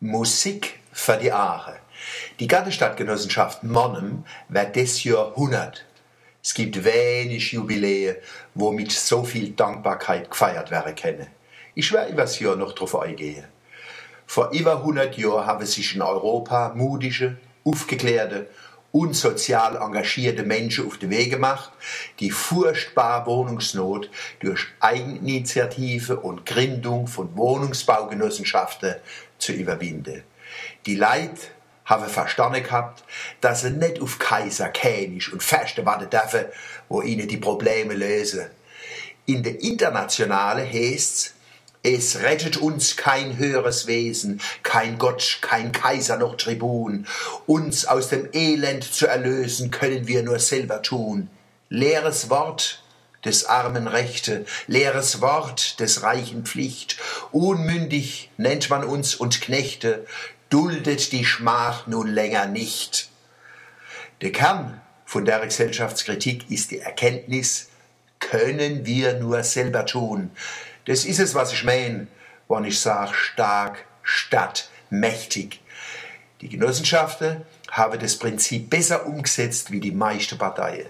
Musik für die Aare. Die Gartenstadtgenossenschaft Monnem wird des Jahr 100. Es gibt wenig Jubiläe, wo mit so viel Dankbarkeit gefeiert werden kann. Ich werde übers Jahr noch drauf eingehen. Vor über 100 Jahren haben sich in Europa mutige, aufgeklärte und sozial engagierte Menschen auf den Weg gemacht, die furchtbare Wohnungsnot durch Eigeninitiative und Gründung von Wohnungsbaugenossenschaften zu überwinden. Die Leid haben verstanden gehabt, dass sie nicht auf Kaiser, König und Feste warten dürfen, wo ihnen die Probleme lösen. In der Internationale heißt's, es rettet uns kein höheres Wesen, kein Gott, kein Kaiser noch Tribun. Uns aus dem Elend zu erlösen, können wir nur selber tun. Leeres Wort des armen Rechte, leeres Wort des reichen Pflicht. Unmündig nennt man uns und Knechte, duldet die Schmach nun länger nicht. Der Kern von der Gesellschaftskritik ist die Erkenntnis, können wir nur selber tun. Das ist es, was ich meine, wenn ich sage stark, statt, mächtig. Die Genossenschaften haben das Prinzip besser umgesetzt wie die meisten Parteien.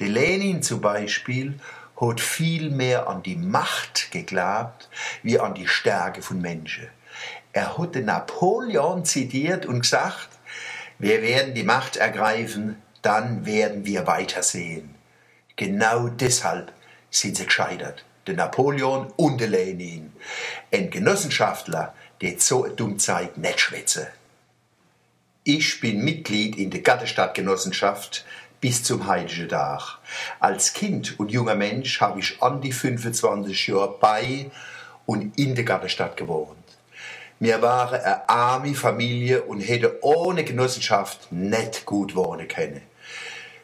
Der Lenin zum Beispiel hat viel mehr an die Macht geglaubt, wie an die Stärke von Menschen. Er hat den Napoleon zitiert und gesagt, wir werden die Macht ergreifen, dann werden wir weitersehen. Genau deshalb sind sie gescheitert der Napoleon und der Lenin. Ein Genossenschaftler, der so eine Dummzeit nicht schwätze. Ich bin Mitglied in der Gattestadtgenossenschaft bis zum heiligen Tag. Als Kind und junger Mensch habe ich an die 25 Jahre bei und in der Gattestadt gewohnt. Wir waren eine arme Familie und hätten ohne Genossenschaft nicht gut wohnen können.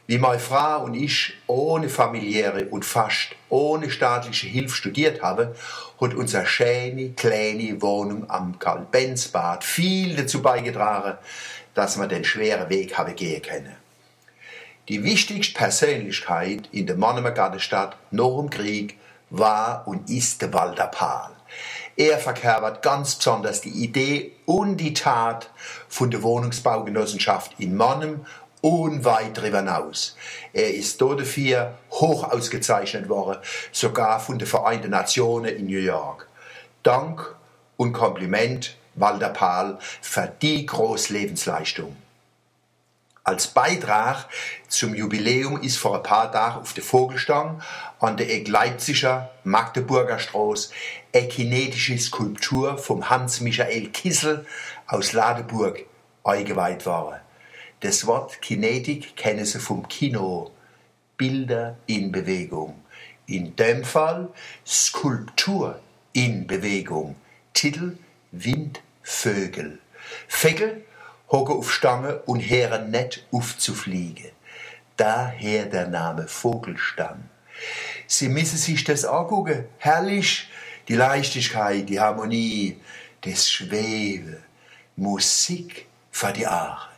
Wie meine Frau und ich ohne familiäre und fast ohne staatliche Hilfe studiert haben, hat unsere schöne, kleine Wohnung am Karl-Benz-Bad viel dazu beigetragen, dass wir den schweren Weg haben gehen können. Die wichtigste Persönlichkeit in der Monnemer Gartenstadt nach dem Krieg war und ist der Walter Pahl. Er verkörpert ganz besonders die Idee und die Tat von der Wohnungsbaugenossenschaft in Monnem und weit darüber hinaus. Er ist dafür hoch ausgezeichnet worden, sogar von den Vereinten Nationen in New York. Dank und Kompliment Walter Pahl für die große Lebensleistung. Als Beitrag zum Jubiläum ist vor ein paar Tagen auf der Vogelstang an der Eck Leipziger Magdeburger Straße eine kinetische Skulptur vom Hans-Michael Kissel aus Ladeburg eingeweiht worden. Das Wort Kinetik kennen Sie vom Kino. Bilder in Bewegung. In dem Fall Skulptur in Bewegung. Titel Windvögel. Vögel hocken auf Stange und hören nicht auf zu fliegen. Daher der Name Vogelstamm. Sie müssen sich das angucken. Herrlich. Die Leichtigkeit, die Harmonie, das Schwebe. Musik für die Aare.